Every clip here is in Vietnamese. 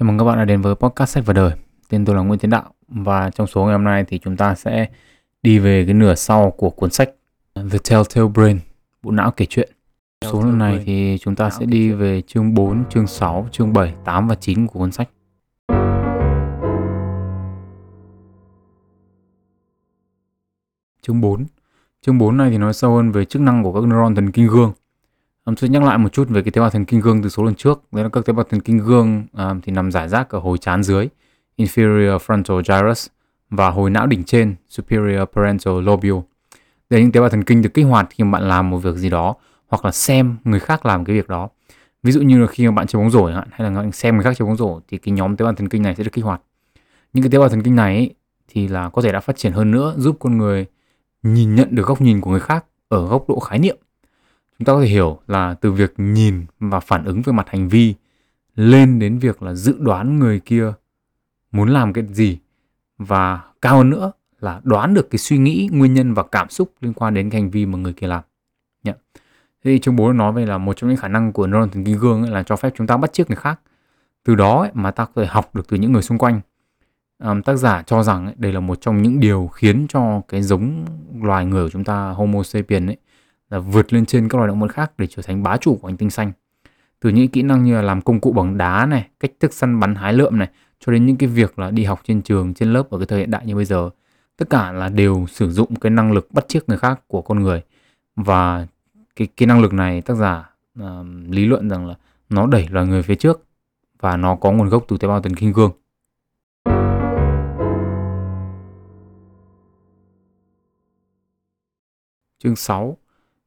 Chào mừng các bạn đã đến với podcast sách và đời. Tên tôi là Nguyễn Tiến Đạo và trong số ngày hôm nay thì chúng ta sẽ đi về cái nửa sau của cuốn sách The Telltale Brain, bộ não kể chuyện. Số lần này thì chúng ta sẽ đi về chương 4, chương 6, chương 7, 8 và 9 của cuốn sách. Chương 4. Chương 4 này thì nói sâu hơn về chức năng của các neuron thần kinh gương Um, tôi nhắc lại một chút về cái tế bào thần kinh gương từ số lần trước. Đấy là các tế bào thần kinh gương um, thì nằm rải rác ở hồi trán dưới, inferior frontal gyrus và hồi não đỉnh trên, superior parental lobule. Đây là những tế bào thần kinh được kích hoạt khi mà bạn làm một việc gì đó hoặc là xem người khác làm cái việc đó. Ví dụ như là khi mà bạn chơi bóng rổ hay là xem người khác chơi bóng rổ thì cái nhóm tế bào thần kinh này sẽ được kích hoạt. Những cái tế bào thần kinh này ấy, thì là có thể đã phát triển hơn nữa giúp con người nhìn nhận được góc nhìn của người khác ở góc độ khái niệm chúng ta có thể hiểu là từ việc nhìn và phản ứng về mặt hành vi lên đến việc là dự đoán người kia muốn làm cái gì và cao hơn nữa là đoán được cái suy nghĩ, nguyên nhân và cảm xúc liên quan đến cái hành vi mà người kia làm. Nhá. Thế thì chương 4 nói về là một trong những khả năng của neuron thần kinh gương ấy là cho phép chúng ta bắt chước người khác. Từ đó ấy, mà ta có thể học được từ những người xung quanh. Um, tác giả cho rằng ấy, đây là một trong những điều khiến cho cái giống loài người của chúng ta Homo sapiens ấy là vượt lên trên các loài động vật khác để trở thành bá chủ của hành tinh xanh. Từ những kỹ năng như là làm công cụ bằng đá này, cách thức săn bắn hái lượm này, cho đến những cái việc là đi học trên trường, trên lớp ở cái thời hiện đại như bây giờ. Tất cả là đều sử dụng cái năng lực bắt chước người khác của con người. Và cái, cái năng lực này tác giả uh, lý luận rằng là nó đẩy loài người phía trước và nó có nguồn gốc từ tế bào thần kinh gương. Chương 6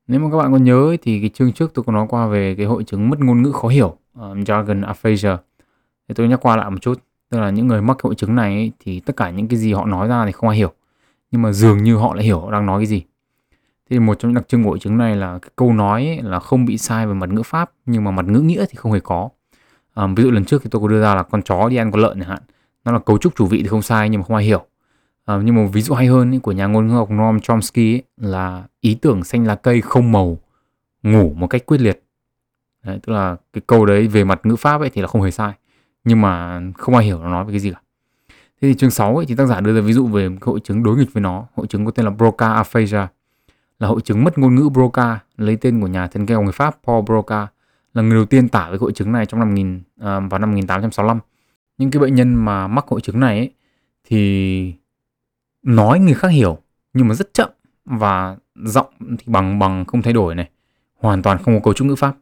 nếu mà các bạn còn nhớ thì cái chương trước tôi có nói qua về cái hội chứng mất ngôn ngữ khó hiểu, um, jargon aphasia. Thì tôi nhắc qua lại một chút, tức là những người mắc hội chứng này ấy, thì tất cả những cái gì họ nói ra thì không ai hiểu, nhưng mà dường như họ lại hiểu họ đang nói cái gì. Thì một trong những đặc trưng của hội chứng này là cái câu nói ấy, là không bị sai về mặt ngữ pháp nhưng mà mặt ngữ nghĩa thì không hề có. Um, ví dụ lần trước thì tôi có đưa ra là con chó đi ăn con lợn chẳng hạn, nó là cấu trúc chủ vị thì không sai nhưng mà không ai hiểu À, nhưng mà ví dụ hay hơn ý, của nhà ngôn ngữ học Noam Chomsky ấy, là ý tưởng xanh lá cây không màu ngủ một cách quyết liệt. Đấy, tức là cái câu đấy về mặt ngữ pháp ấy thì là không hề sai. Nhưng mà không ai hiểu nó nói về cái gì cả. Thế thì chương 6 ấy, thì tác giả đưa ra ví dụ về hội chứng đối nghịch với nó. Hội chứng có tên là Broca aphasia là hội chứng mất ngôn ngữ Broca lấy tên của nhà thần kinh học người Pháp Paul Broca là người đầu tiên tả với hội chứng này trong năm 1000 uh, à, vào năm 1865. Những cái bệnh nhân mà mắc hội chứng này ấy, thì nói người khác hiểu nhưng mà rất chậm và giọng thì bằng bằng không thay đổi này. Hoàn toàn không có cấu trúc ngữ pháp.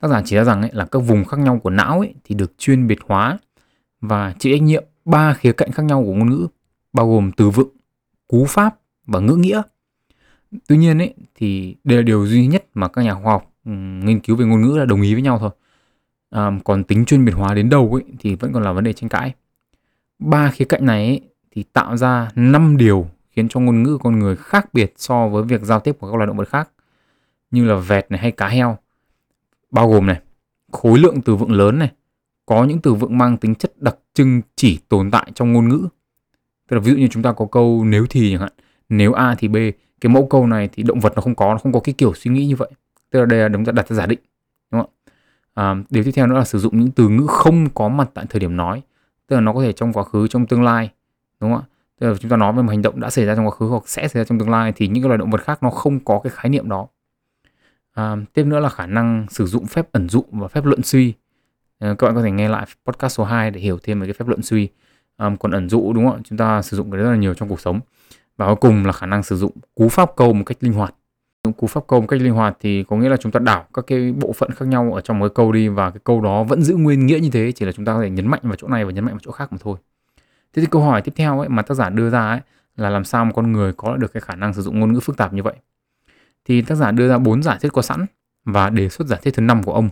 Tác giả chỉ ra rằng ấy, là các vùng khác nhau của não ấy, thì được chuyên biệt hóa và chịu trách nhiệm ba khía cạnh khác nhau của ngôn ngữ bao gồm từ vựng cú pháp và ngữ nghĩa. Tuy nhiên ấy, thì đây là điều duy nhất mà các nhà khoa học ừ, nghiên cứu về ngôn ngữ là đồng ý với nhau thôi. À, còn tính chuyên biệt hóa đến đâu ấy, thì vẫn còn là vấn đề tranh cãi. Ba khía cạnh này ấy, thì tạo ra 5 điều khiến cho ngôn ngữ của con người khác biệt so với việc giao tiếp của các loài động vật khác như là vẹt này hay cá heo. Bao gồm này khối lượng từ vựng lớn này có những từ vựng mang tính chất đặc trưng chỉ tồn tại trong ngôn ngữ. Tức là ví dụ như chúng ta có câu nếu thì chẳng hạn nếu a thì b cái mẫu câu này thì động vật nó không có nó không có cái kiểu suy nghĩ như vậy. Tức là đây là đúng đặt ra giả định đúng không à, điều tiếp theo nữa là sử dụng những từ ngữ không có mặt tại thời điểm nói tức là nó có thể trong quá khứ trong tương lai đúng không ạ? Tức là chúng ta nói về một hành động đã xảy ra trong quá khứ hoặc sẽ xảy ra trong tương lai thì những cái loài động vật khác nó không có cái khái niệm đó. À, tiếp nữa là khả năng sử dụng phép ẩn dụ và phép luận suy. À, các bạn có thể nghe lại podcast số 2 để hiểu thêm về cái phép luận suy. À, còn ẩn dụ đúng không ạ? Chúng ta sử dụng cái rất là nhiều trong cuộc sống. Và cuối cùng là khả năng sử dụng cú pháp câu một cách linh hoạt. Dụng cú pháp câu một cách linh hoạt thì có nghĩa là chúng ta đảo các cái bộ phận khác nhau ở trong một cái câu đi và cái câu đó vẫn giữ nguyên nghĩa như thế chỉ là chúng ta có thể nhấn mạnh vào chỗ này và nhấn mạnh vào chỗ khác mà thôi thế thì câu hỏi tiếp theo ấy mà tác giả đưa ra ấy là làm sao một con người có được cái khả năng sử dụng ngôn ngữ phức tạp như vậy? Thì tác giả đưa ra bốn giả thuyết có sẵn và đề xuất giả thuyết thứ năm của ông.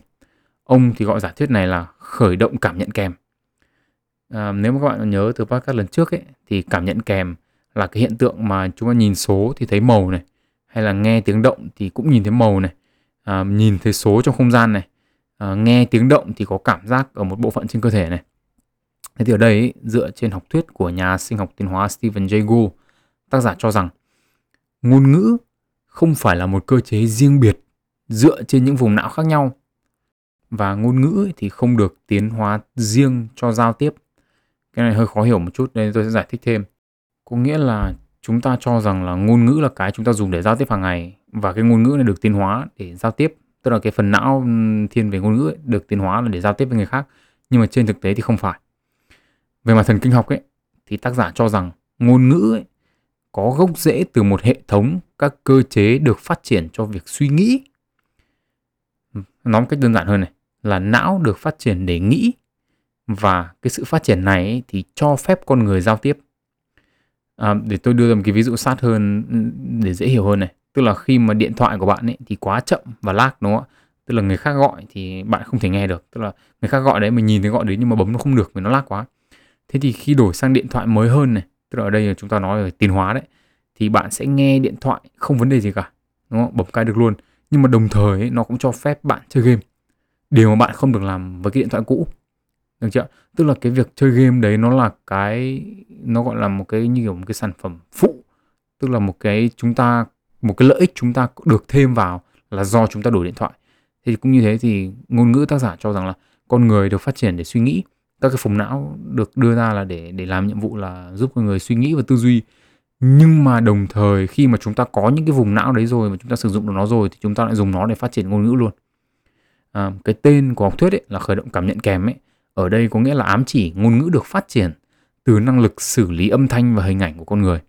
Ông thì gọi giả thuyết này là khởi động cảm nhận kèm. À, nếu mà các bạn nhớ từ podcast lần trước ấy thì cảm nhận kèm là cái hiện tượng mà chúng ta nhìn số thì thấy màu này hay là nghe tiếng động thì cũng nhìn thấy màu này. À, nhìn thấy số trong không gian này. À, nghe tiếng động thì có cảm giác ở một bộ phận trên cơ thể này. Thế thì ở đây dựa trên học thuyết của nhà sinh học tiến hóa Stephen Jay Gould, tác giả cho rằng ngôn ngữ không phải là một cơ chế riêng biệt dựa trên những vùng não khác nhau và ngôn ngữ ấy thì không được tiến hóa riêng cho giao tiếp. Cái này hơi khó hiểu một chút nên tôi sẽ giải thích thêm. Có nghĩa là chúng ta cho rằng là ngôn ngữ là cái chúng ta dùng để giao tiếp hàng ngày và cái ngôn ngữ này được tiến hóa để giao tiếp tức là cái phần não thiên về ngôn ngữ ấy, được tiến hóa là để giao tiếp với người khác nhưng mà trên thực tế thì không phải về mặt thần kinh học ấy thì tác giả cho rằng ngôn ngữ ấy, có gốc rễ từ một hệ thống các cơ chế được phát triển cho việc suy nghĩ. Nói một cách đơn giản hơn này là não được phát triển để nghĩ và cái sự phát triển này ấy, thì cho phép con người giao tiếp. À, để tôi đưa ra một cái ví dụ sát hơn để dễ hiểu hơn này tức là khi mà điện thoại của bạn ấy thì quá chậm và lag đúng không ạ? Tức là người khác gọi thì bạn không thể nghe được tức là người khác gọi đấy mình nhìn thấy gọi đấy nhưng mà bấm nó không được vì nó lag quá thế thì khi đổi sang điện thoại mới hơn này tức là ở đây là chúng ta nói về tiến hóa đấy thì bạn sẽ nghe điện thoại không vấn đề gì cả đúng không? Bấm cái được luôn. Nhưng mà đồng thời ấy, nó cũng cho phép bạn chơi game. Điều mà bạn không được làm với cái điện thoại cũ được chưa? Tức là cái việc chơi game đấy nó là cái nó gọi là một cái như kiểu một cái sản phẩm phụ. Tức là một cái chúng ta một cái lợi ích chúng ta được thêm vào là do chúng ta đổi điện thoại. Thì cũng như thế thì ngôn ngữ tác giả cho rằng là con người được phát triển để suy nghĩ các cái vùng não được đưa ra là để để làm nhiệm vụ là giúp con người suy nghĩ và tư duy. Nhưng mà đồng thời khi mà chúng ta có những cái vùng não đấy rồi mà chúng ta sử dụng được nó rồi thì chúng ta lại dùng nó để phát triển ngôn ngữ luôn. À, cái tên của học thuyết ấy là khởi động cảm nhận kèm ấy. Ở đây có nghĩa là ám chỉ ngôn ngữ được phát triển từ năng lực xử lý âm thanh và hình ảnh của con người.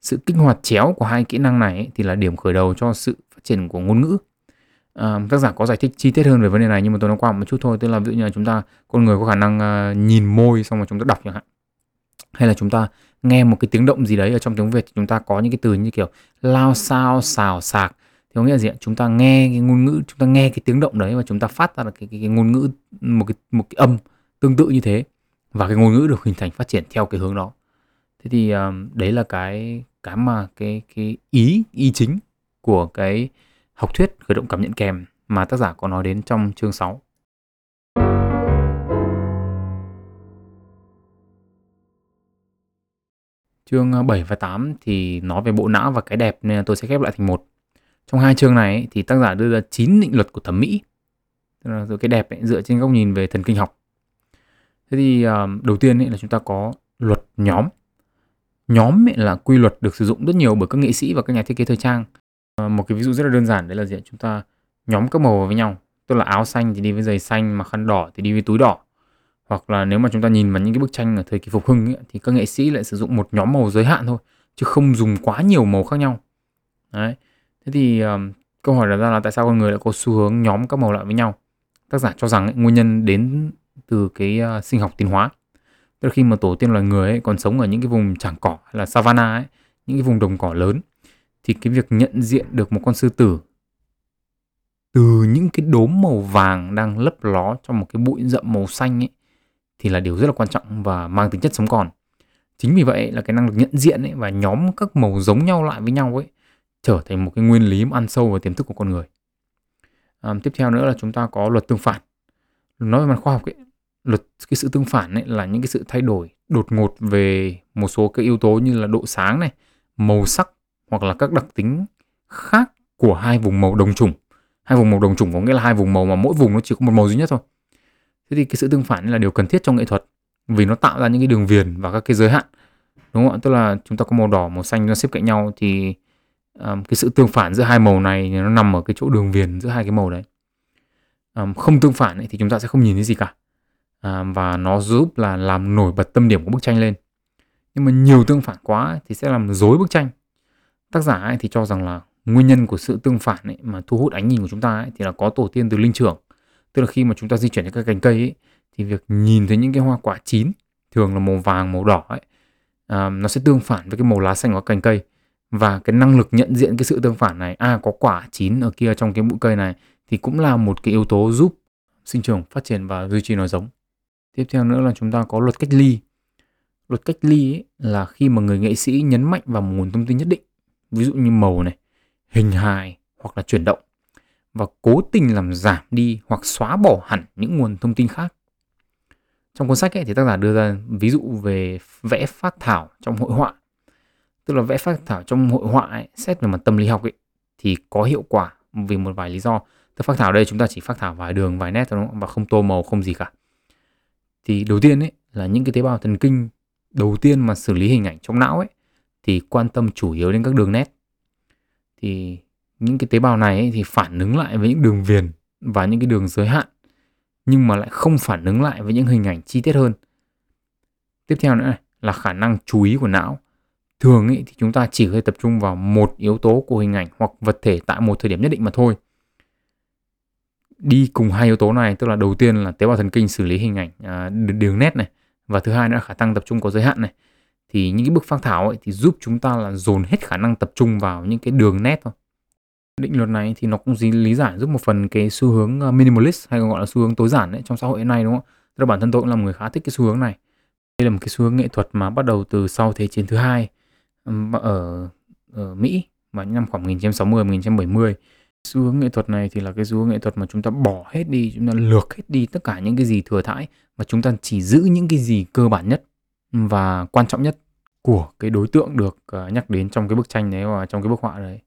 Sự kích hoạt chéo của hai kỹ năng này ấy, thì là điểm khởi đầu cho sự phát triển của ngôn ngữ uh, tác giả có giải thích chi tiết hơn về vấn đề này nhưng mà tôi nói qua một chút thôi. Tức là ví dụ như là chúng ta con người có khả năng uh, nhìn môi xong rồi chúng ta đọc chẳng hạn. Hay là chúng ta nghe một cái tiếng động gì đấy ở trong tiếng Việt chúng ta có những cái từ như kiểu lao sao xào sạc. Thì có nghĩa là gì ạ? Chúng ta nghe cái ngôn ngữ chúng ta nghe cái tiếng động đấy và chúng ta phát ra là cái, cái, cái ngôn ngữ một cái một cái âm tương tự như thế. Và cái ngôn ngữ được hình thành phát triển theo cái hướng đó. Thế thì um, đấy là cái cái mà cái cái ý ý chính của cái học thuyết khởi động cảm nhận kèm mà tác giả có nói đến trong chương 6. Chương 7 và 8 thì nói về bộ não và cái đẹp nên tôi sẽ ghép lại thành một. Trong hai chương này thì tác giả đưa ra 9 định luật của thẩm mỹ. Tức là cái đẹp ấy, dựa trên góc nhìn về thần kinh học. Thế thì ờ, đầu tiên ấy là chúng ta có luật nhóm nhóm ấy là quy luật được sử dụng rất nhiều bởi các nghệ sĩ và các nhà thiết kế thời trang à, một cái ví dụ rất là đơn giản đấy là gì chúng ta nhóm các màu vào với nhau tức là áo xanh thì đi với giày xanh mà khăn đỏ thì đi với túi đỏ. Hoặc là nếu mà chúng ta nhìn vào những cái bức tranh ở thời kỳ phục hưng ấy, thì các nghệ sĩ lại sử dụng một nhóm màu giới hạn thôi chứ không dùng quá nhiều màu khác nhau. Đấy. Thế thì um, câu hỏi đặt ra là tại sao con người lại có xu hướng nhóm các màu lại với nhau? Tác giả cho rằng ấy, nguyên nhân đến từ cái uh, sinh học tiến hóa. Tức là khi mà tổ tiên loài người ấy còn sống ở những cái vùng trảng cỏ hay là savanna ấy những cái vùng đồng cỏ lớn thì cái việc nhận diện được một con sư tử từ những cái đốm màu vàng đang lấp ló trong một cái bụi rậm màu xanh ấy thì là điều rất là quan trọng và mang tính chất sống còn. Chính vì vậy là cái năng lực nhận diện ấy và nhóm các màu giống nhau lại với nhau ấy trở thành một cái nguyên lý ăn sâu vào tiềm thức của con người. À, tiếp theo nữa là chúng ta có luật tương phản. Nói về mặt khoa học ấy luật cái sự tương phản ấy là những cái sự thay đổi đột ngột về một số cái yếu tố như là độ sáng này, màu sắc hoặc là các đặc tính khác của hai vùng màu đồng chủng. Hai vùng màu đồng chủng có nghĩa là hai vùng màu mà mỗi vùng nó chỉ có một màu duy nhất thôi. Thế thì cái sự tương phản là điều cần thiết trong nghệ thuật vì nó tạo ra những cái đường viền và các cái giới hạn. Đúng không ạ? Tức là chúng ta có màu đỏ, màu xanh nó xếp cạnh nhau thì um, cái sự tương phản giữa hai màu này nó nằm ở cái chỗ đường viền giữa hai cái màu đấy. Um, không tương phản ấy, thì chúng ta sẽ không nhìn thấy gì cả um, và nó giúp là làm nổi bật tâm điểm của bức tranh lên nhưng mà nhiều tương phản quá thì sẽ làm dối bức tranh tác giả ấy thì cho rằng là nguyên nhân của sự tương phản ấy mà thu hút ánh nhìn của chúng ta ấy thì là có tổ tiên từ linh trưởng. Tức là khi mà chúng ta di chuyển đến các cành cây ấy, thì việc nhìn thấy những cái hoa quả chín thường là màu vàng màu đỏ ấy à, nó sẽ tương phản với cái màu lá xanh của cành cây. Và cái năng lực nhận diện cái sự tương phản này à có quả chín ở kia trong cái bụi cây này thì cũng là một cái yếu tố giúp sinh trưởng phát triển và duy trì nó giống. Tiếp theo nữa là chúng ta có luật cách ly. Luật cách ly ấy là khi mà người nghệ sĩ nhấn mạnh vào một nguồn thông tin nhất định ví dụ như màu này hình hài hoặc là chuyển động và cố tình làm giảm đi hoặc xóa bỏ hẳn những nguồn thông tin khác trong cuốn sách ấy, thì tác giả đưa ra ví dụ về vẽ phác thảo trong hội họa tức là vẽ phác thảo trong hội họa ấy, xét về mặt tâm lý học ấy, thì có hiệu quả vì một vài lý do Tức phác thảo đây chúng ta chỉ phác thảo vài đường, vài nét thôi đúng không? Và không tô màu, không gì cả. Thì đầu tiên ấy là những cái tế bào thần kinh đầu tiên mà xử lý hình ảnh trong não ấy thì quan tâm chủ yếu đến các đường nét. Thì những cái tế bào này ấy, thì phản ứng lại với những đường viền và những cái đường giới hạn nhưng mà lại không phản ứng lại với những hình ảnh chi tiết hơn. Tiếp theo nữa này, là khả năng chú ý của não. Thường ấy, thì chúng ta chỉ hơi tập trung vào một yếu tố của hình ảnh hoặc vật thể tại một thời điểm nhất định mà thôi. Đi cùng hai yếu tố này tức là đầu tiên là tế bào thần kinh xử lý hình ảnh à, đường nét này và thứ hai nữa là khả năng tập trung có giới hạn này. Thì những cái bức phác thảo ấy thì giúp chúng ta là dồn hết khả năng tập trung vào những cái đường nét thôi. Định luật này thì nó cũng lý giải giúp một phần cái xu hướng ờ, minimalist hay còn gọi là xu hướng tối giản đấy trong xã hội hiện nay đúng không? Tức là bản thân tôi cũng là một người khá thích cái xu hướng này đây là một cái xu hướng nghệ thuật mà bắt đầu từ sau Thế chiến thứ hai ở, ở Mỹ vào những năm khoảng 1960 1970. Xu hướng nghệ thuật này thì là cái xu hướng nghệ thuật mà chúng ta bỏ hết đi, chúng ta lược hết đi tất cả những cái gì thừa thãi và chúng ta chỉ giữ những cái gì cơ bản nhất và quan trọng nhất của cái đối tượng được ờ, nhắc đến trong cái bức tranh đấy và trong cái bức họa đấy.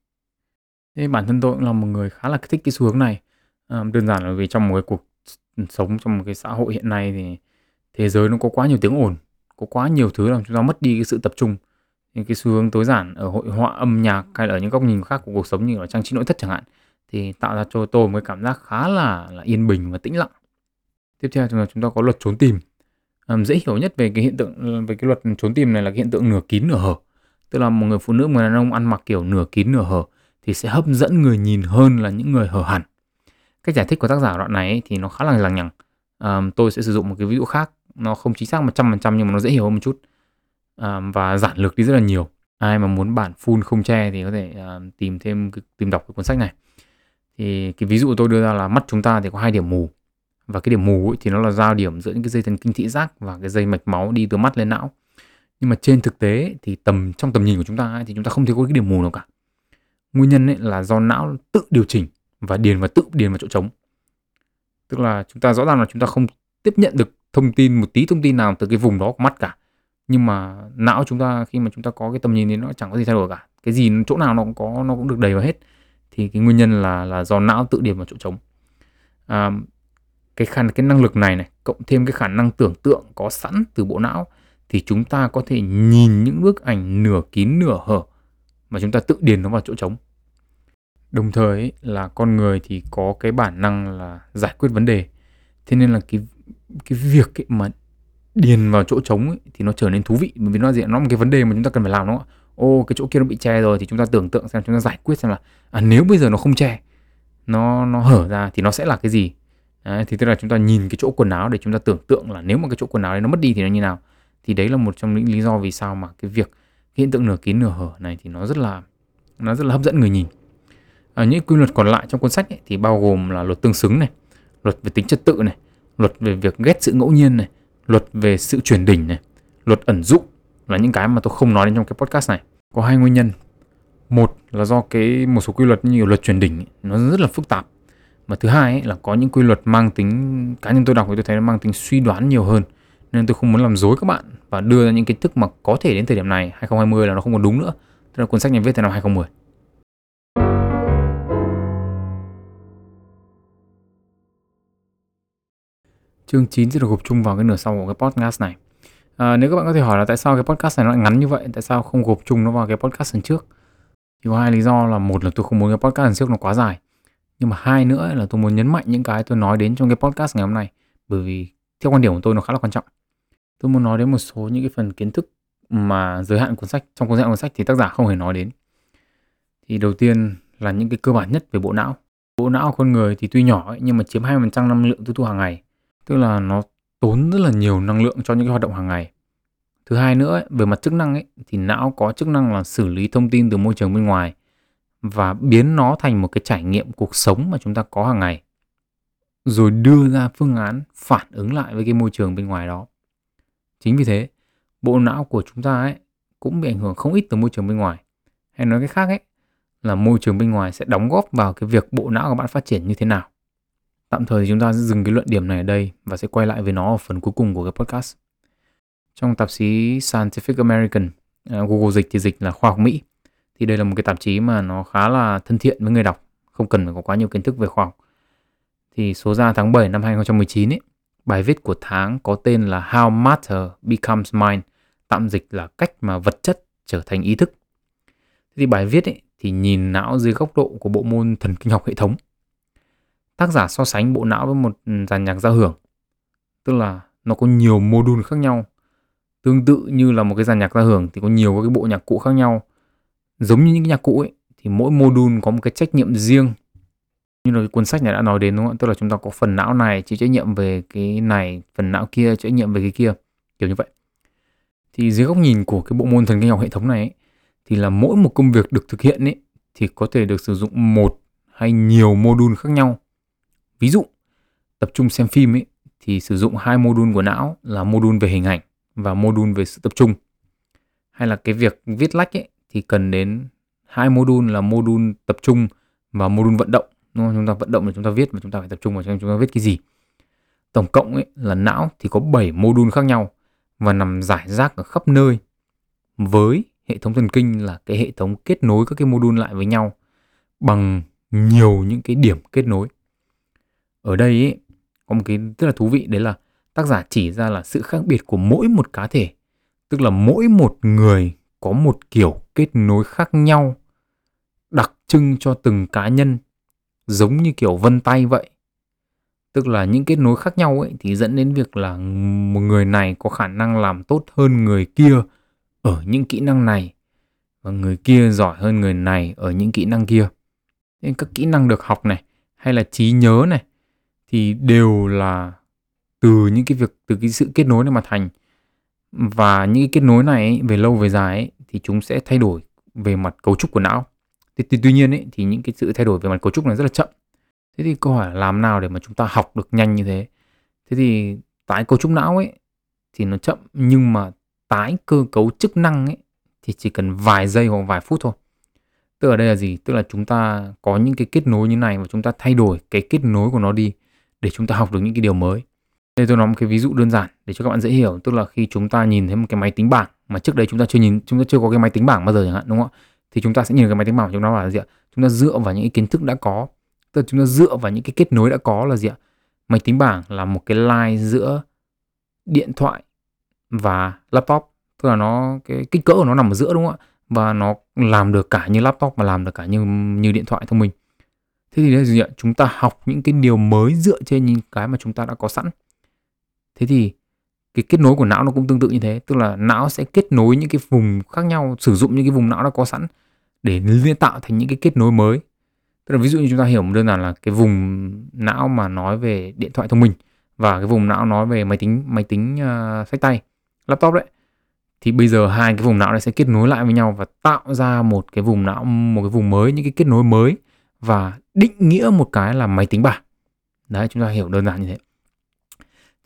Thế bản thân tôi cũng là một người khá là thích cái xu hướng này. À, đơn giản là vì trong một cái cuộc sống trong một cái xã hội hiện nay thì thế giới nó có quá nhiều tiếng ồn có quá nhiều thứ làm chúng ta mất đi cái sự tập trung những cái xu hướng tối giản ở hội họa âm nhạc hay là ở những góc nhìn khác của cuộc sống như là trang trí nội thất chẳng hạn thì tạo ra cho tôi một cái cảm giác khá là là yên bình và tĩnh lặng tiếp theo là chúng ta có luật trốn tìm um, dễ hiểu nhất về cái hiện tượng về cái luật trốn tìm này là cái hiện tượng nửa kín nửa hở. Tức là một người phụ nữ một người đàn ông ăn mặc kiểu nửa kín nửa hở thì sẽ hấp dẫn người nhìn hơn là những người hở hẳn. Cách giải thích của tác giả đoạn này ấy, thì nó khá là lằng nhằng. Um, tôi sẽ sử dụng một cái ví dụ khác. Nó không chính xác 100% nhưng mà nó dễ hiểu hơn một chút. Um, và giản lược đi rất là nhiều. Ai mà muốn bản full không che thì có thể à, tìm thêm tìm đọc cái cuốn sách này. Thì cái ví dụ tôi đưa ra là mắt chúng ta thì có hai điểm mù và cái điểm mù ấy thì nó là giao điểm giữa những cái dây thần kinh thị giác và cái dây mạch máu đi từ mắt lên não. Nhưng mà trên thực tế thì tầm trong tầm nhìn của chúng ta ấy, thì chúng ta không thấy có cái điểm mù nào cả. Nguyên nhân ấy là do não tự điều chỉnh và điền và tự điền vào chỗ trống. Tức là chúng ta rõ ràng là chúng ta không tiếp nhận được thông tin một tí thông tin nào từ cái vùng đó của mắt cả. Nhưng mà não chúng ta khi mà chúng ta có cái tầm nhìn thì nó chẳng có gì thay đổi cả. Cái gì chỗ nào nó cũng có nó cũng được đầy vào hết. Thì cái nguyên nhân là là do não tự điền vào chỗ trống. À, cái khả cái năng lực này này cộng thêm cái khả năng tưởng tượng có sẵn từ bộ não thì chúng ta có thể nhìn những bức ảnh nửa kín nửa hở mà chúng ta tự điền nó vào chỗ trống. Đồng thời ấy, là con người thì có cái bản năng là giải quyết vấn đề. Thế nên là cái cái việc ấy mà điền vào chỗ trống ấy, thì nó trở nên thú vị bởi vì nó gì nó một cái vấn đề mà chúng ta cần phải làm nó ô cái chỗ kia nó bị che rồi thì chúng ta tưởng tượng xem chúng ta giải quyết xem là à, nếu bây giờ nó không che nó nó hở ra thì nó sẽ là cái gì? Đấy, thì tức là chúng ta nhìn cái chỗ quần áo để chúng ta tưởng tượng là nếu mà cái chỗ quần áo đấy nó mất đi thì nó như nào thì đấy là một trong những lý do vì sao mà cái việc cái hiện tượng nửa kín nửa hở này thì nó rất là nó rất là hấp dẫn người nhìn à, những quy luật còn lại trong cuốn sách ấy, thì bao gồm là luật tương xứng này luật về tính trật tự này luật về việc ghét sự ngẫu nhiên này, luật về sự chuyển đỉnh này, luật ẩn dụ là những cái mà tôi không nói đến trong cái podcast này. Có hai nguyên nhân. Một là do cái một số quy luật như luật chuyển đỉnh nó rất là phức tạp mà thứ hai ấy, là có những quy luật mang tính cá nhân tôi đọc thì tôi thấy nó mang tính suy đoán nhiều hơn. Nên tôi không muốn làm dối các bạn và đưa ra những kiến thức mà có thể đến thời điểm này 2020 là nó không còn đúng nữa. Tức là cuốn sách này viết từ năm 2010. Chương 9 sẽ được gộp chung vào cái nửa sau của cái podcast này. À, nếu các bạn có thể hỏi là tại sao cái podcast này nó lại ngắn như vậy, tại sao không gộp chung nó vào cái podcast lần trước? Thì có hai lý do là một là tôi không muốn cái podcast lần trước nó quá dài. Nhưng mà hai nữa là tôi muốn nhấn mạnh những cái tôi nói đến trong cái podcast ngày hôm nay. Bởi vì theo quan điểm của tôi nó khá là quan trọng. Tôi muốn nói đến một số những cái phần kiến thức mà giới hạn cuốn sách. Trong cuốn cuốn sách thì tác giả không hề nói đến. Thì đầu tiên là những cái cơ bản nhất về bộ não. Bộ não con người thì tuy nhỏ ấy, nhưng mà chiếm 20% năng lượng tiêu thụ hàng ngày tức là nó tốn rất là nhiều năng lượng cho những cái hoạt động hàng ngày thứ hai nữa ấy, về mặt chức năng ấy thì não có chức năng là xử lý thông tin từ môi trường bên ngoài và biến nó thành một cái trải nghiệm cuộc sống mà chúng ta có hàng ngày rồi đưa ra phương án phản ứng lại với cái môi trường bên ngoài đó chính vì thế bộ não của chúng ta ấy cũng bị ảnh hưởng không ít từ môi trường bên ngoài hay nói cái khác ấy là môi trường bên ngoài sẽ đóng góp vào cái việc bộ não của bạn phát triển như thế nào Tạm thời thì chúng ta sẽ dừng cái luận điểm này ở đây và sẽ quay lại với nó ở phần cuối cùng của cái podcast. Trong tạp chí Scientific American, à, Google dịch thì dịch là khoa học Mỹ. Thì đây là một cái tạp chí mà nó khá là thân thiện với người đọc, không cần phải có quá nhiều kiến thức về khoa học. thì số ra tháng 7 năm 2019 ấy, bài viết của tháng có tên là How Matter Becomes Mind, tạm dịch là cách mà vật chất trở thành ý thức. Thì bài viết ấy, thì nhìn não dưới góc độ của bộ môn thần kinh học hệ thống. Tác giả so sánh bộ não với một dàn nhạc giao hưởng, tức là nó có nhiều mô đun khác nhau. Tương tự như là một cái dàn nhạc giao hưởng thì có nhiều các cái bộ nhạc cụ khác nhau. Giống như những cái nhạc cụ ấy thì mỗi module có một cái trách nhiệm riêng như là cái cuốn sách này đã nói đến đúng không? Tức là chúng ta có phần não này chịu trách nhiệm về cái này, phần não kia chịu trách nhiệm về cái kia, kiểu như vậy. Thì dưới góc nhìn của cái bộ môn thần kinh học hệ thống này ấy, thì là mỗi một công việc được thực hiện ấy thì có thể được sử dụng một hay nhiều module khác nhau. Ví dụ, tập trung xem phim ấy thì sử dụng hai module của não là module về hình ảnh và module về sự tập trung. Hay là cái việc viết lách ấy thì cần đến hai module là module tập trung và module vận động đúng không? chúng ta vận động để chúng ta viết và chúng ta phải tập trung vào chúng ta viết cái gì tổng cộng ấy là não thì có 7 mô đun khác nhau và nằm giải rác ở khắp nơi với hệ thống thần kinh là cái hệ thống kết nối các cái mô đun lại với nhau bằng nhiều những cái điểm kết nối ở đây ấy, có một cái rất là thú vị đấy là tác giả chỉ ra là sự khác biệt của mỗi một cá thể tức là mỗi một người có một kiểu kết nối khác nhau, đặc trưng cho từng cá nhân, giống như kiểu vân tay vậy. Tức là những kết nối khác nhau ấy, thì dẫn đến việc là một người này có khả năng làm tốt hơn người kia ở những kỹ năng này, và người kia giỏi hơn người này ở những kỹ năng kia. Nên các kỹ năng được học này, hay là trí nhớ này, thì đều là từ những cái việc, từ cái sự kết nối này mà thành và những cái kết nối này ấy, về lâu về dài ấy, thì chúng sẽ thay đổi về mặt cấu trúc của não. Thì, thì tuy nhiên ấy, thì những cái sự thay đổi về mặt cấu trúc này rất là chậm. Thế thì câu hỏi là làm nào để mà chúng ta học được nhanh như thế? Thế thì tái cấu trúc não ấy thì nó chậm nhưng mà tái cơ cấu chức năng ấy thì chỉ cần vài giây hoặc vài phút thôi. Tức ở đây là gì? Tức là chúng ta có những cái kết nối như này và chúng ta thay đổi cái kết nối của nó đi để chúng ta học được những cái điều mới đây tôi nói một cái ví dụ đơn giản để cho các bạn dễ hiểu. Tức là khi chúng ta nhìn thấy một cái máy tính bảng mà trước đây chúng ta chưa nhìn, chúng ta chưa có cái máy tính bảng bao giờ chẳng hạn, đúng không ạ? Thì chúng ta sẽ nhìn cái máy tính bảng, chúng ta là gì ạ? Chúng ta dựa vào những cái kiến thức đã có. Tức là chúng ta dựa vào những cái kết nối đã có là gì ạ? Máy tính bảng là một cái line giữa điện thoại và laptop. Tức là nó, cái kích cỡ của nó nằm ở giữa, đúng không ạ? Và nó làm được cả như laptop và làm được cả như như điện thoại thông minh. Thế thì đây là gì ạ? Chúng ta học những cái điều mới dựa trên những cái mà chúng ta đã có sẵn thế thì cái kết nối của não nó cũng tương tự như thế tức là não sẽ kết nối những cái vùng khác nhau sử dụng những cái vùng não đã có sẵn để liên tạo thành những cái kết nối mới. Tức là ví dụ như chúng ta hiểu một đơn giản là cái vùng não mà nói về điện thoại thông minh và cái vùng não nói về máy tính máy tính uh, sách tay laptop đấy. Thì bây giờ hai cái vùng não này sẽ kết nối lại với nhau và tạo ra một cái vùng não một cái vùng mới những cái kết nối mới và định nghĩa một cái là máy tính bảng. Đấy chúng ta hiểu đơn giản như thế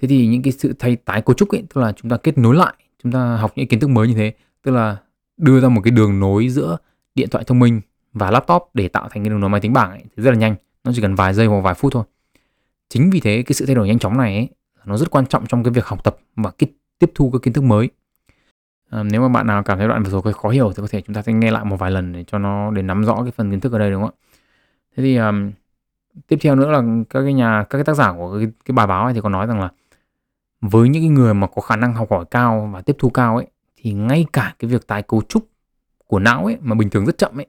thế thì những cái sự thay tái cấu trúc ấy tức là chúng ta kết nối lại chúng ta học những kiến thức mới như thế tức là đưa ra một cái đường nối giữa điện thoại thông minh và laptop để tạo thành cái đường nối máy tính bảng ấy, thì rất là nhanh nó chỉ cần vài giây hoặc vài phút thôi. Chính vì thế cái sự thay đổi nhanh chóng này ấy, nó rất quan trọng trong cái việc học tập và cái tiếp thu các kiến thức mới. À, nếu mà bạn nào cảm thấy đoạn vừa rồi hơi khó hiểu thì có thể chúng ta sẽ nghe lại một vài lần để cho nó để nắm rõ cái phần kiến thức ở đây đúng không ạ? Thế thì um, tiếp theo nữa là các cái nhà các cái tác giả của cái, cái bài báo này thì có nói rằng là với những cái người mà có khả năng học hỏi cao và tiếp thu cao ấy thì ngay cả cái việc tái cấu trúc của não ấy mà bình thường rất chậm ấy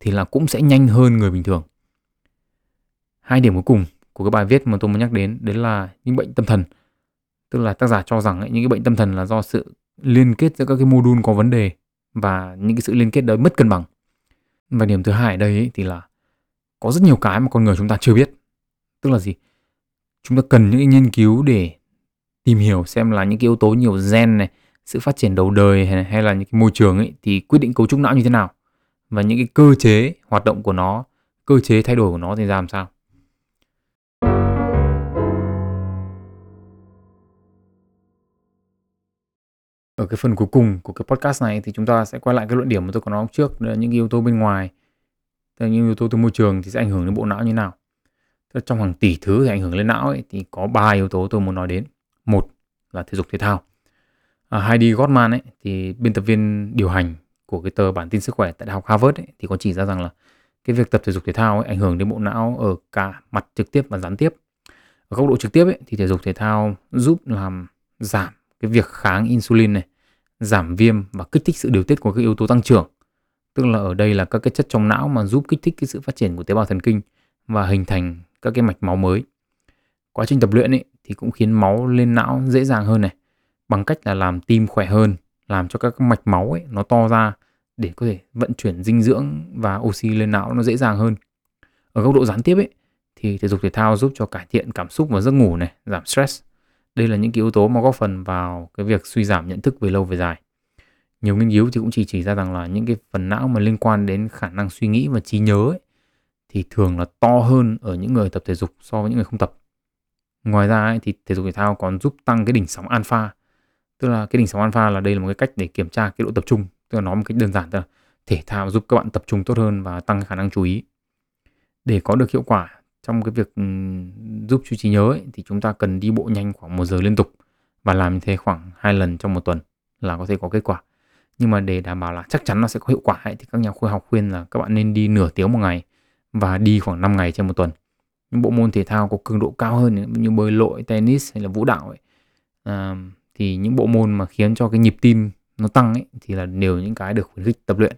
thì là cũng sẽ nhanh hơn người bình thường. Hai điểm cuối cùng của cái bài viết mà tôi muốn nhắc đến đấy là những bệnh tâm thần. Tức là tác giả cho rằng ấy, những cái bệnh tâm thần là do sự liên kết giữa các cái mô đun có vấn đề và những cái sự liên kết đấy mất cân bằng. Và điểm thứ hai ở đây ấy, thì là có rất nhiều cái mà con người chúng ta chưa biết. Tức là gì? Chúng ta cần những cái nghiên cứu để tìm hiểu xem là những cái yếu tố nhiều gen này, sự phát triển đầu đời hay, hay là những cái môi trường ấy thì quyết định cấu trúc não như thế nào và những cái cơ chế hoạt động của nó, cơ chế thay đổi của nó thì ra làm sao. Ở cái phần cuối cùng của cái podcast này thì chúng ta sẽ quay lại cái luận điểm mà tôi có nói trước là những yếu tố bên ngoài, những yếu tố từ môi trường thì sẽ ảnh hưởng đến bộ não như nào. Trong hàng tỷ thứ thì ảnh hưởng lên não ấy, thì có ba yếu tố tôi muốn nói đến. Một là thể dục thể thao. À, Heidi Gottman ấy thì biên tập viên điều hành của cái tờ bản tin sức khỏe tại đại học Harvard ấy, thì có chỉ ra rằng là cái việc tập thể dục thể thao ấy ảnh hưởng đến bộ não ở cả mặt trực tiếp và gián tiếp. Ở góc độ trực tiếp ấy, thì thể dục thể thao giúp làm giảm cái việc kháng insulin này giảm viêm và kích thích sự điều tiết của các yếu tố tăng trưởng. Tức là ở đây là các cái chất trong não mà giúp kích thích cái sự phát triển của tế bào thần kinh và hình thành các cái mạch máu mới. Quá trình tập luyện ấy, thì cũng khiến máu lên não dễ dàng hơn này. Bằng cách là làm tim khỏe hơn làm cho các mạch máu ấy nó to ra để có thể vận chuyển dinh dưỡng và oxy lên não nó dễ dàng hơn. Ở góc độ gián tiếp ấy thì thể dục thể thao giúp cho cải thiện cảm xúc và giấc ngủ này giảm stress. Đây là những cái yếu tố mà góp phần vào cái việc suy giảm nhận thức về lâu về dài. Nhiều nghiên cứu thì cũng chỉ chỉ ra rằng là những cái phần não mà liên quan đến khả năng suy nghĩ và trí nhớ ấy, thì thường là to hơn ở những người tập thể dục so với những người không tập ngoài ra ấy, thì thể dục thể thao còn giúp tăng cái đỉnh sóng alpha. Tức là cái đỉnh sóng alpha là đây là một cái cách để kiểm tra cái độ tập trung. Tức là nói một cách đơn giản tức là thể thao giúp các bạn tập trung tốt hơn và tăng khả năng chú ý. Để có được hiệu quả trong cái việc giúp chú trí nhớ ấy, thì chúng ta cần đi bộ nhanh khoảng một giờ liên tục và làm như thế khoảng hai lần trong một tuần là có thể có kết quả. Nhưng mà để đảm bảo là chắc chắn nó sẽ có hiệu quả ấy, thì các nhà khoa học khuyên là các bạn nên đi nửa tiếng một ngày và đi khoảng 5 ngày trên một tuần những bộ môn thể thao có cường độ cao hơn như bơi lội tennis hay là vũ đạo ấy. À, thì những bộ môn mà khiến cho cái nhịp tim nó tăng ấy thì là đều những cái được khuyến khích tập luyện.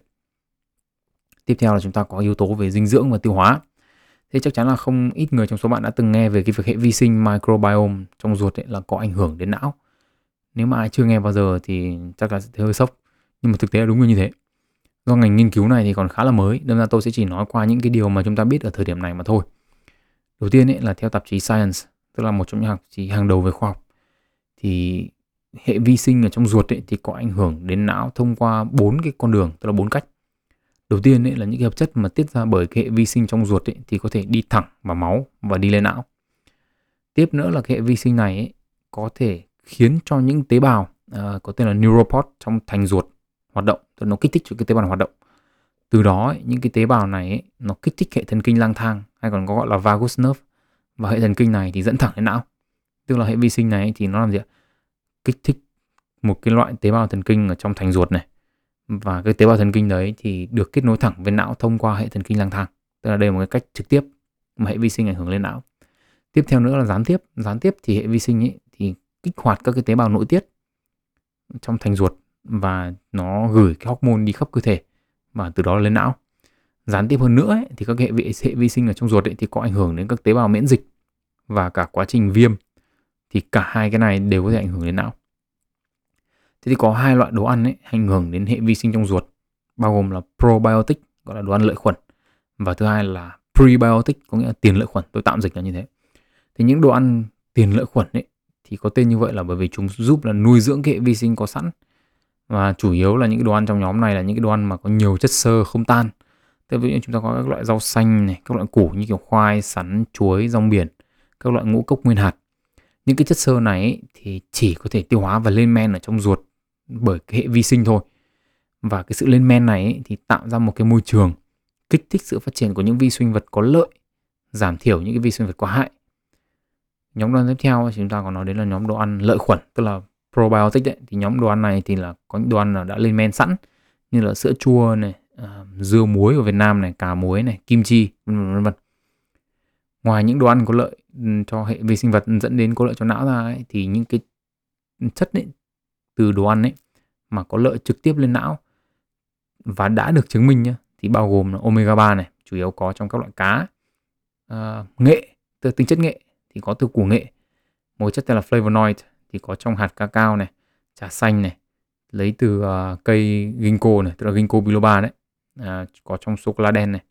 Tiếp theo là chúng ta có yếu tố về dinh dưỡng và tiêu hóa. Thế chắc chắn là không ít người trong số bạn đã từng nghe về cái việc hệ vi sinh microbiome trong ruột ấy là có ảnh hưởng đến não. Nếu mà ai chưa nghe bao giờ thì chắc là sẽ thấy hơi sốc nhưng mà thực tế là đúng như thế. Do ngành nghiên cứu này thì còn khá là mới nên ra tôi sẽ chỉ nói qua những cái điều mà chúng ta biết ở thời điểm này mà thôi đầu tiên ấy là theo tạp chí Science tức là một trong những tạp chí hàng đầu về khoa học thì hệ vi sinh ở trong ruột ấy thì có ảnh hưởng đến não thông qua bốn cái con đường tức là bốn cách. Đầu tiên ấy là những cái hợp chất mà tiết ra bởi cái hệ vi sinh trong ruột ấy thì có thể đi thẳng vào máu và đi lên não. Tiếp nữa là cái hệ vi sinh này ấy, có thể khiến cho những tế bào uh, có tên là neuropod trong thành ruột hoạt động tức nó kích thích cho cái tế bào hoạt động từ đó ấy, những cái tế bào này ấy, nó kích thích hệ thần kinh lang thang hay còn có gọi là vagus nerve. Và hệ thần kinh này thì dẫn thẳng đến não. Tức là hệ vi sinh này thì nó làm gì ạ? Kích thích một cái loại tế bào thần kinh ở trong thành ruột này. Và cái tế bào thần kinh đấy thì được kết nối thẳng với não thông qua hệ thần kinh lang thang. Tức là đây là một cái cách trực tiếp mà hệ vi sinh ảnh hưởng lên não. Tiếp theo nữa là gián tiếp. Gián tiếp thì hệ vi sinh ấy thì kích hoạt các cái tế bào nội tiết trong thành ruột và nó gửi cái hormone đi khắp cơ thể và từ đó lên não. Gián tiếp hơn nữa ấy, thì các hệ vi, hệ vi sinh ở trong ruột ấy, thì có ảnh hưởng đến các tế bào miễn dịch và cả quá trình viêm. Thì cả hai cái này đều có thể ảnh hưởng đến não. Thế thì có hai loại đồ ăn ấy ảnh hưởng đến hệ vi sinh trong ruột bao gồm là probiotic gọi là đồ ăn lợi khuẩn và thứ hai là prebiotic có nghĩa là tiền lợi khuẩn. Tôi tạm dịch là như thế. Thì những đồ ăn tiền lợi khuẩn ấy thì có tên như vậy là bởi vì chúng giúp là nuôi dưỡng cái hệ vi sinh có sẵn và chủ yếu là những cái đồ ăn trong nhóm này là những cái đồ ăn mà có nhiều chất xơ không tan Tức ví dụ chúng ta có các loại rau xanh này, các loại củ như kiểu khoai, sắn, chuối, rong biển, các loại ngũ cốc nguyên hạt. Những cái chất xơ này ấy, thì chỉ có thể tiêu hóa và lên men ở trong ruột bởi cái hệ vi sinh thôi. Và cái sự lên men này ấy, thì tạo ra một cái môi trường kích thích sự phát triển của những vi sinh vật có lợi, giảm thiểu những cái vi sinh vật có hại. Nhóm đồ ăn tiếp theo chúng ta còn nói đến là nhóm đồ ăn lợi khuẩn, tức là probiotic ấy, Thì nhóm đồ ăn này thì là có những đồ ăn đã lên men sẵn như là sữa chua này, uh, dưa muối ở Việt Nam này, cà muối này, kim chi, vân vân. Ngoài những đồ ăn có lợi ừ, cho hệ vi sinh vật dẫn đến có lợi cho não ra ấy, thì những cái chất ấy, từ đồ ăn ấy mà có lợi trực tiếp lên não và đã được chứng minh nhá thì bao gồm là omega 3 này, chủ yếu có trong các loại cá, uh, nghệ, từ tính chất nghệ thì có từ củ nghệ, một chất tên là flavonoid thì có trong hạt cacao này, trà xanh này, lấy từ uh, cây ginkgo này, tức là ginkgo biloba đấy, à, có trong sô cô la đen này.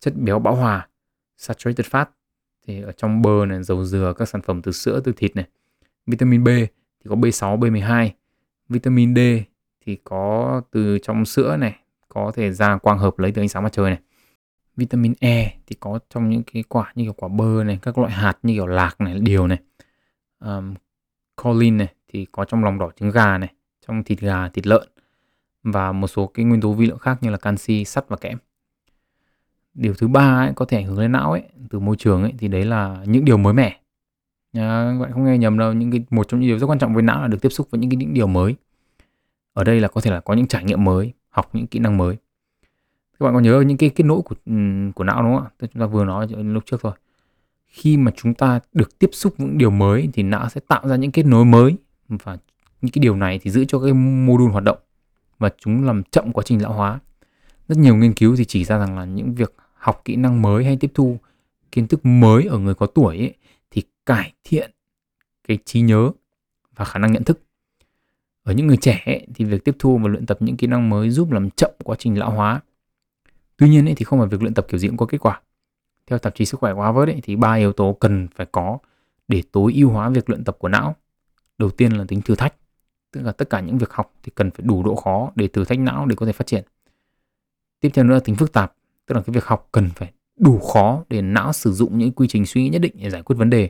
Chất béo bão hòa saturated fat thì ở trong bơ này dầu dừa các sản phẩm từ sữa từ thịt này. Vitamin B thì có B6 B12 vitamin D thì có từ trong sữa này có thể ra quang hợp lấy từ ánh sáng mặt trời này. Vitamin E thì có trong những cái quả như kiểu quả bơ này các loại hạt như kiểu lạc này điều này. Um, choline này thì có trong lòng đỏ trứng gà này trong thịt gà thịt lợn và một số cái nguyên tố vi lượng khác như là canxi, sắt và kẽm. Điều thứ ba ấy, có thể ảnh hưởng đến não ấy từ môi trường ấy thì đấy là những điều mới mẻ. À, bạn không nghe nhầm đâu, những cái một trong những điều rất quan trọng với não là được tiếp xúc với những cái những điều mới. Ở đây là có thể là có những trải nghiệm mới, học những kỹ năng mới. Các bạn có nhớ những cái kết nối của của não đúng không ạ? Chúng ta vừa nói lúc trước thôi khi mà chúng ta được tiếp xúc những điều mới thì não sẽ tạo ra những kết nối mới và những cái điều này thì giữ cho cái mô đun hoạt động và chúng làm chậm quá trình lão hóa. Rất nhiều nghiên cứu thì chỉ ra rằng là những việc học kỹ năng mới hay tiếp thu kiến thức mới ở người có tuổi ấy, thì cải thiện cái trí nhớ và khả năng nhận thức. Ở những người trẻ ấy, thì việc tiếp thu và luyện tập những kỹ năng mới giúp làm chậm quá trình lão hóa. Tuy nhiên ấy, thì không phải việc luyện tập kiểu gì cũng có kết quả. Theo tạp chí sức khỏe của Harvard ấy, thì ba yếu tố cần phải có để tối ưu hóa việc luyện tập của não. Đầu tiên là tính thử thách, tức là tất cả những việc học thì cần phải đủ độ khó để thử thách não để có thể phát triển. Tiếp theo nữa là tính phức tạp, tức là cái việc học cần phải đủ khó để não sử dụng những quy trình suy nghĩ nhất định để giải quyết vấn đề.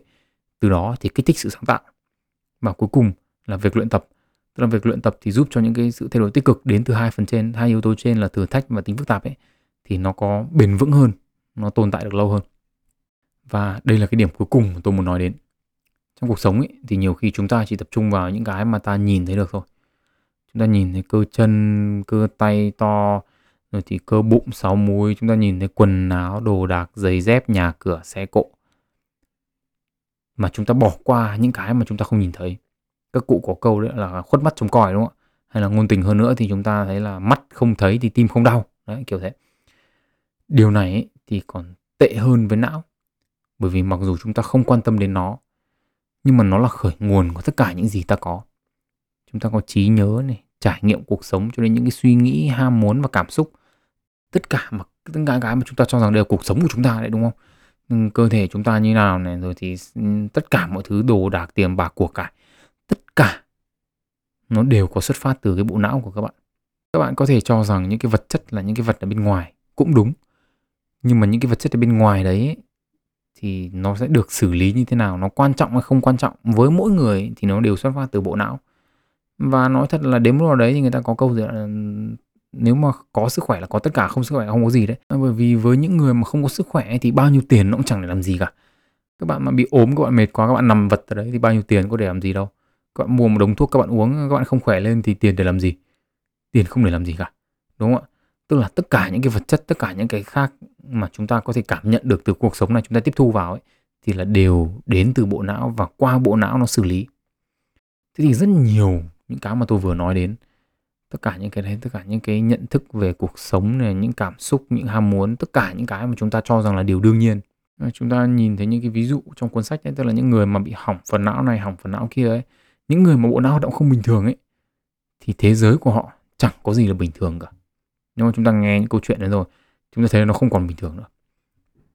Từ đó thì kích thích sự sáng tạo. Và cuối cùng là việc luyện tập. Tức là việc luyện tập thì giúp cho những cái sự thay đổi tích cực đến từ hai phần trên, hai yếu tố trên là thử thách và tính phức tạp ấy thì nó có bền vững hơn, nó tồn tại được lâu hơn. Và đây là cái điểm cuối cùng mà tôi muốn nói đến. Trong cuộc sống ấy, thì nhiều khi chúng ta chỉ tập trung vào những cái mà ta nhìn thấy được thôi. Chúng ta nhìn thấy cơ chân, cơ tay to, rồi thì cơ bụng sáu múi, chúng ta nhìn thấy quần áo, đồ đạc, giày dép, nhà cửa, xe cộ. Mà chúng ta bỏ qua những cái mà chúng ta không nhìn thấy. Các cụ có câu đấy là khuất mắt trông còi đúng không ạ? Hay là ngôn tình hơn nữa thì chúng ta thấy là mắt không thấy thì tim không đau. Đấy, kiểu thế. Điều này ấy, thì còn tệ hơn với não. Bởi vì mặc dù chúng ta không quan tâm đến nó, nhưng mà nó là khởi nguồn của tất cả những gì ta có. Chúng ta có trí nhớ này, trải nghiệm cuộc sống cho đến những cái suy nghĩ, ham muốn và cảm xúc. Tất cả mà tất cả cái mà chúng ta cho rằng đều là cuộc sống của chúng ta đấy đúng không? nhưng cơ thể chúng ta như nào này rồi thì tất cả mọi thứ đồ đạc tiền bạc của cải tất cả nó đều có xuất phát từ cái bộ não của các bạn các bạn có thể cho rằng những cái vật chất là những cái vật ở bên ngoài cũng đúng nhưng mà những cái vật chất ở bên ngoài đấy thì nó sẽ được xử lý như thế nào? Nó quan trọng hay không quan trọng? Với mỗi người thì nó đều xuất phát từ bộ não. Và nói thật là đến lúc nào đấy thì người ta có câu gì là ừ, nếu mà có sức khỏe là có tất cả, không sức khỏe không có gì đấy. Bởi vì với những người mà không có sức khỏe thì bao nhiêu tiền nó cũng chẳng để làm gì cả. Các bạn mà bị ốm, các bạn mệt quá, các bạn nằm vật ở đấy thì bao nhiêu tiền có để làm gì đâu. Các bạn mua một đống thuốc các bạn uống, các bạn không khỏe lên thì tiền để làm gì? Tiền không để làm gì cả. Đúng không ạ? Tức là tất cả những cái vật chất, tất cả những cái khác mà chúng ta có thể cảm nhận được từ cuộc sống này chúng ta tiếp thu vào ấy, thì là đều đến từ bộ não và qua bộ não nó xử lý. Thế thì rất nhiều những cái mà tôi vừa nói đến, tất cả những cái đấy, tất cả những cái nhận thức về cuộc sống này, những cảm xúc, những ham muốn, tất cả những cái mà chúng ta cho rằng là điều đương nhiên. Ờ, chúng ta nhìn thấy những cái ví dụ trong cuốn sách ấy, tức là những người mà bị hỏng phần não này, hỏng phần não kia ấy, những người mà bộ não hoạt động không bình thường ấy, thì thế giới của họ chẳng có gì là bình thường cả nhưng mà chúng ta nghe những câu chuyện đấy rồi chúng ta thấy nó không còn bình thường nữa.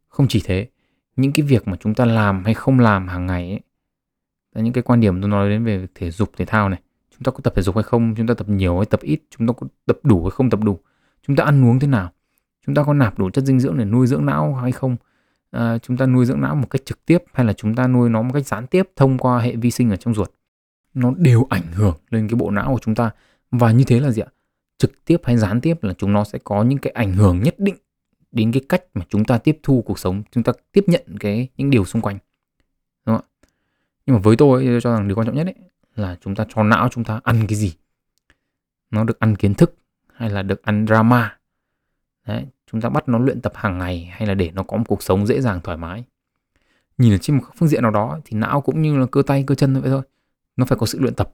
Không chỉ thế những cái việc mà chúng ta làm hay không làm hàng ngày ấy là những cái quan điểm tôi nói đến về thể dục thể thao này. Chúng ta có tập thể dục hay không? Chúng ta tập nhiều hay tập ít? Chúng ta có tập đủ hay không tập đủ? Chúng ta ăn uống thế nào? Chúng ta có nạp đủ chất dinh dưỡng để nuôi dưỡng não hay không? À, chúng ta nuôi dưỡng não một cách trực tiếp hay là chúng ta nuôi nó một cách gián tiếp thông qua hệ vi sinh ở trong ruột? Nó đều ảnh hưởng lên cái bộ não của chúng ta. Và như thế là gì ạ? Trực tiếp hay gián tiếp là chúng nó sẽ có những cái ảnh hưởng nhất định đến cái cách mà chúng ta tiếp thu cuộc sống chúng ta tiếp nhận cái những điều xung quanh. Đúng không ạ? Nhưng mà với tôi tôi cho rằng điều quan trọng nhất ấy là chúng ta cho não chúng ta ăn cái gì. Nó được ăn kiến thức hay là được ăn drama. Đấy, chúng ta bắt nó luyện tập hàng ngày hay là để nó có một cuộc sống dễ dàng thoải mái. Nhìn ở trên một phương diện nào đó thì não cũng như là cơ tay cơ chân vậy thôi. Nó phải có sự luyện tập.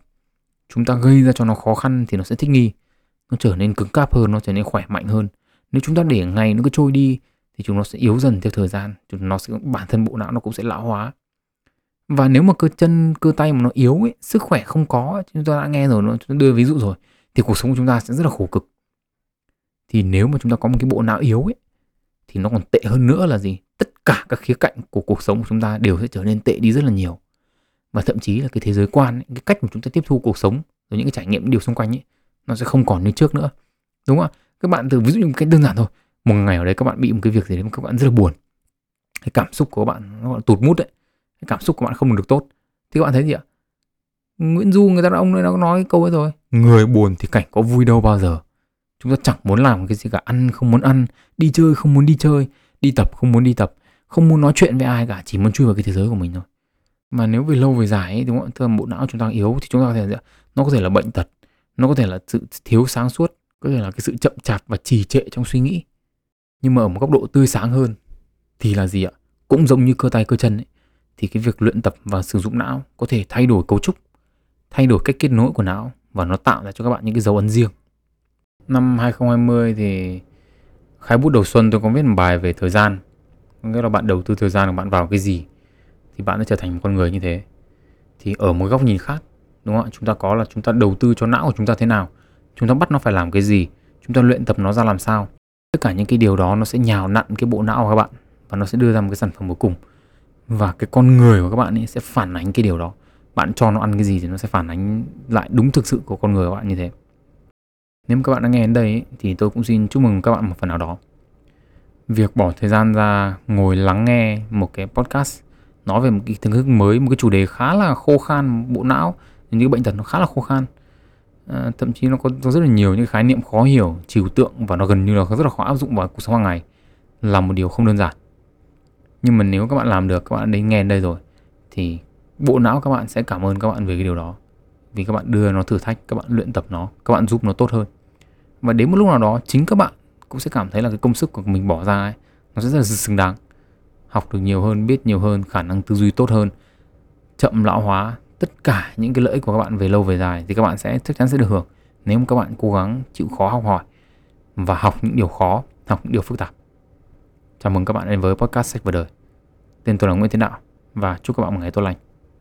Chúng ta gây ra cho nó khó khăn thì nó sẽ thích nghi nó trở nên cứng cáp hơn nó trở nên khỏe mạnh hơn. Nếu chúng ta để ngày nó cứ trôi đi thì chúng nó sẽ yếu dần theo thời gian. Chúng nó sẽ bản thân bộ não nó cũng sẽ lão hóa. Và nếu mà cơ chân cơ tay mà nó yếu ấy sức khỏe không có chúng ta đã nghe rồi nó chúng ta đưa ví dụ rồi thì cuộc sống của chúng ta sẽ rất là khổ cực. Thì nếu mà chúng ta có một cái bộ não yếu ấy thì nó còn tệ hơn nữa là gì? Tất cả các khía cạnh của cuộc sống của chúng ta đều sẽ trở nên tệ đi rất là nhiều. Và thậm chí là cái thế giới quan ấy, cái cách mà chúng ta tiếp thu cuộc sống rồi những cái trải nghiệm điều xung quanh ấy nó sẽ không còn như trước nữa. Đúng không ạ? Các bạn từ ví dụ như một đơn giản thôi. Một ngày ở đấy các bạn bị một cái việc gì đấy mà các bạn rất là buồn. Cái cảm xúc của các bạn nó tụt mút đấy. Cái cảm xúc của bạn không được tốt. Thì các bạn thấy gì ạ? Nguyễn Du người ta ông ấy đã nói câu ấy rồi. Người buồn thì cảnh có vui đâu bao giờ. Chúng ta chẳng muốn làm cái gì cả. Ăn không muốn ăn đi chơi không muốn đi chơi đi tập không muốn đi tập. Không muốn nói chuyện với ai cả chỉ muốn chui vào cái thế giới của mình thôi. Mà nếu về lâu về dài ấy, đúng không tức là bộ não chúng ta yếu thì chúng ta có thể nó có thể là bệnh tật nó có thể là sự thiếu sáng suốt có thể là cái sự chậm chạp và trì trệ trong suy nghĩ nhưng mà ở một góc độ tươi sáng hơn thì là gì ạ cũng giống như cơ tay cơ chân ấy, thì cái việc luyện tập và sử dụng não có thể thay đổi cấu trúc, thay đổi cách kết nối của não và nó tạo ra cho các bạn những cái dấu ấn riêng. Năm 2020 thì khai bút đầu xuân tôi có viết một bài về thời gian. Có nghĩa là bạn đầu tư thời gian của bạn vào cái gì thì bạn sẽ trở thành một con người như thế. Thì ở một góc nhìn khác, đúng không ạ? Chúng ta có là chúng ta đầu tư cho não của chúng ta thế nào, chúng ta bắt nó phải làm cái gì, chúng ta luyện tập nó ra làm sao. Tất cả những cái điều đó nó sẽ nhào nặn cái bộ não của các bạn và nó sẽ đưa ra một cái sản phẩm cuối cùng. Và cái con người của các bạn ấy sẽ phản ánh cái điều đó. Bạn cho nó ăn cái gì thì nó sẽ phản ánh lại đúng thực sự của con người của bạn như thế. Nếu mà các bạn đã nghe đến đây ấy, thì tôi cũng xin chúc mừng các bạn một phần nào đó. Việc bỏ thời gian ra ngồi lắng nghe một cái podcast nói về một cái thưởng thức mới một cái chủ đề khá là khô khan bộ não những cái bệnh tật nó khá là khô khan. À, thậm chí nó có, có rất là nhiều những khái niệm khó hiểu trừu tượng và nó gần như là rất là khó áp dụng vào cuộc sống hàng ngày là một điều không đơn giản. Nhưng mà nếu các bạn làm được các bạn đến nghe đây rồi thì bộ não các bạn sẽ cảm ơn các bạn về cái điều đó. Vì các bạn đưa nó thử thách các bạn luyện tập nó các bạn giúp nó tốt hơn. Và đến một lúc nào đó chính các bạn cũng sẽ cảm thấy là cái công sức của mình bỏ ra ấy nó sẽ rất là xứng đáng. Học được nhiều hơn biết nhiều hơn khả năng tư duy tốt hơn chậm lão hóa tất cả những cái lợi ích của các bạn về lâu về dài thì các bạn sẽ chắc chắn sẽ được hưởng nếu mà các bạn cố gắng chịu khó học hỏi và học những điều khó, học những điều phức tạp. Chào mừng các bạn đến với podcast sách và đời. Tên tôi là Nguyễn Tiến Đạo và chúc các bạn một ngày tốt lành.